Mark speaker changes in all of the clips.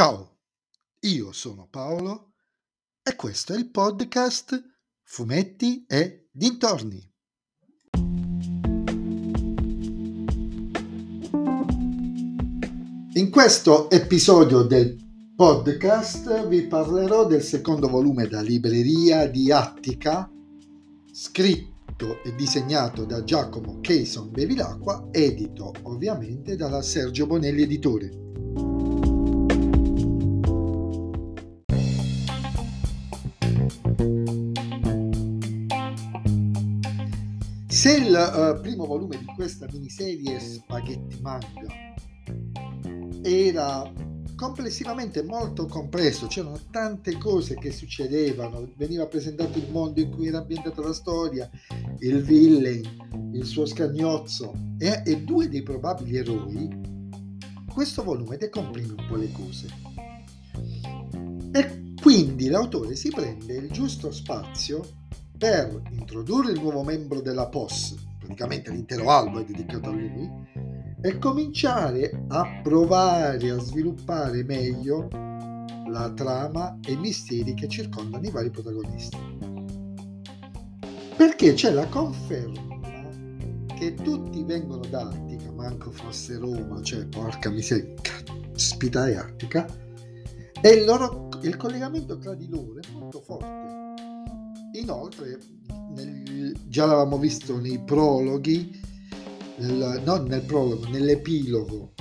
Speaker 1: Ciao, io sono Paolo e questo è il podcast Fumetti e Dintorni. In questo episodio del podcast vi parlerò del secondo volume da libreria di Attica, scritto e disegnato da Giacomo Cason Bevilacqua, edito ovviamente dalla Sergio Bonelli Editore. Se il uh, primo volume di questa miniserie Spaghetti Manga era complessivamente molto compresso, c'erano tante cose che succedevano, veniva presentato il mondo in cui era ambientata la storia, il villain, il suo scagnozzo e, e due dei probabili eroi, questo volume decomprime un po' le cose. E quindi l'autore si prende il giusto spazio per introdurre il nuovo membro della POS, praticamente l'intero albo è dedicato a lui, e cominciare a provare a sviluppare meglio la trama e i misteri che circondano i vari protagonisti. Perché c'è la conferma che tutti vengono da Attica, manco fosse Roma, cioè porca miseria, caspita è Attica, e il, loro, il collegamento tra di loro è molto forte Inoltre, nel, già l'avevamo visto nei prologhi, nel, non nel prologo, nell'epilogo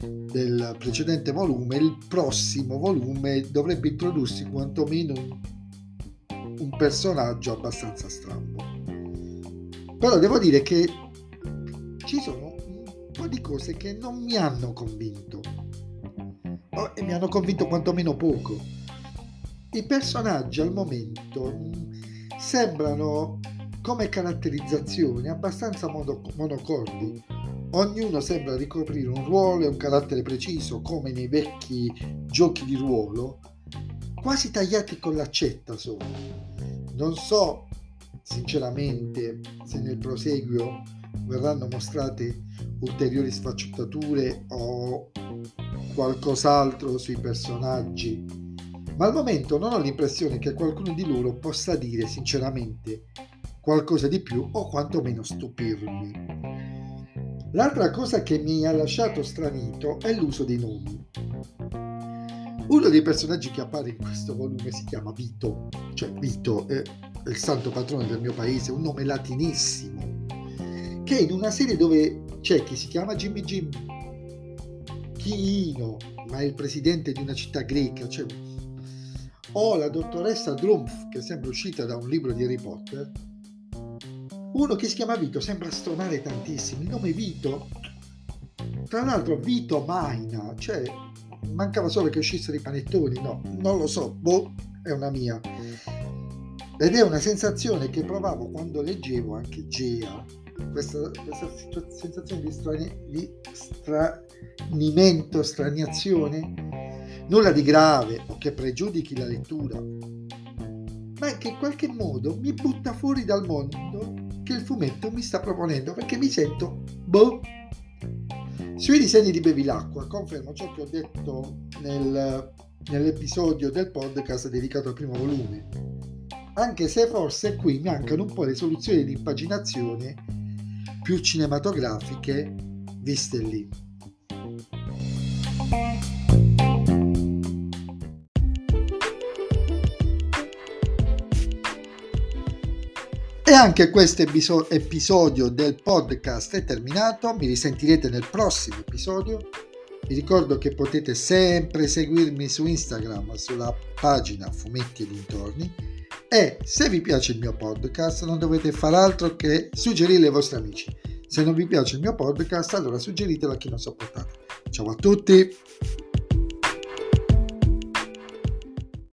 Speaker 1: del precedente volume, il prossimo volume dovrebbe introdursi quantomeno un, un personaggio abbastanza strambo. Però devo dire che ci sono un po' di cose che non mi hanno convinto e mi hanno convinto quantomeno poco. I personaggi al momento sembrano come caratterizzazioni abbastanza monocordi. Ognuno sembra ricoprire un ruolo e un carattere preciso, come nei vecchi giochi di ruolo, quasi tagliati con l'accetta sono. Non so sinceramente se nel proseguio verranno mostrate ulteriori sfaccettature o qualcos'altro sui personaggi ma al momento non ho l'impressione che qualcuno di loro possa dire sinceramente qualcosa di più o quantomeno stupirmi. L'altra cosa che mi ha lasciato stranito è l'uso dei nomi. Uno dei personaggi che appare in questo volume si chiama Vito, cioè Vito è il santo patrono del mio paese, un nome latinissimo, che in una serie dove c'è chi si chiama Jimmy Jim, Chino, ma è il presidente di una città greca, cioè o la dottoressa Drumpf, che sembra uscita da un libro di Harry Potter, uno che si chiama Vito sembra stonare tantissimo. Il nome Vito, tra l'altro Vito Maina, cioè mancava solo che uscissero i panettoni, no, non lo so, boh, è una mia. Ed è una sensazione che provavo quando leggevo anche Gea, questa, questa sensazione di, strani, di stranimento, straniazione nulla di grave o che pregiudichi la lettura, ma che in qualche modo mi butta fuori dal mondo che il fumetto mi sta proponendo perché mi sento boh. Sui disegni di Bevilacqua confermo ciò che ho detto nel, nell'episodio del podcast dedicato al primo volume, anche se forse qui mancano un po' le soluzioni di impaginazione più cinematografiche viste lì. E anche questo episodio del podcast è terminato, mi risentirete nel prossimo episodio. Vi ricordo che potete sempre seguirmi su Instagram sulla pagina Fumetti e dintorni e se vi piace il mio podcast non dovete far altro che suggerirlo ai vostri amici. Se non vi piace il mio podcast allora suggeritelo a chi non sopportate. Ciao a tutti!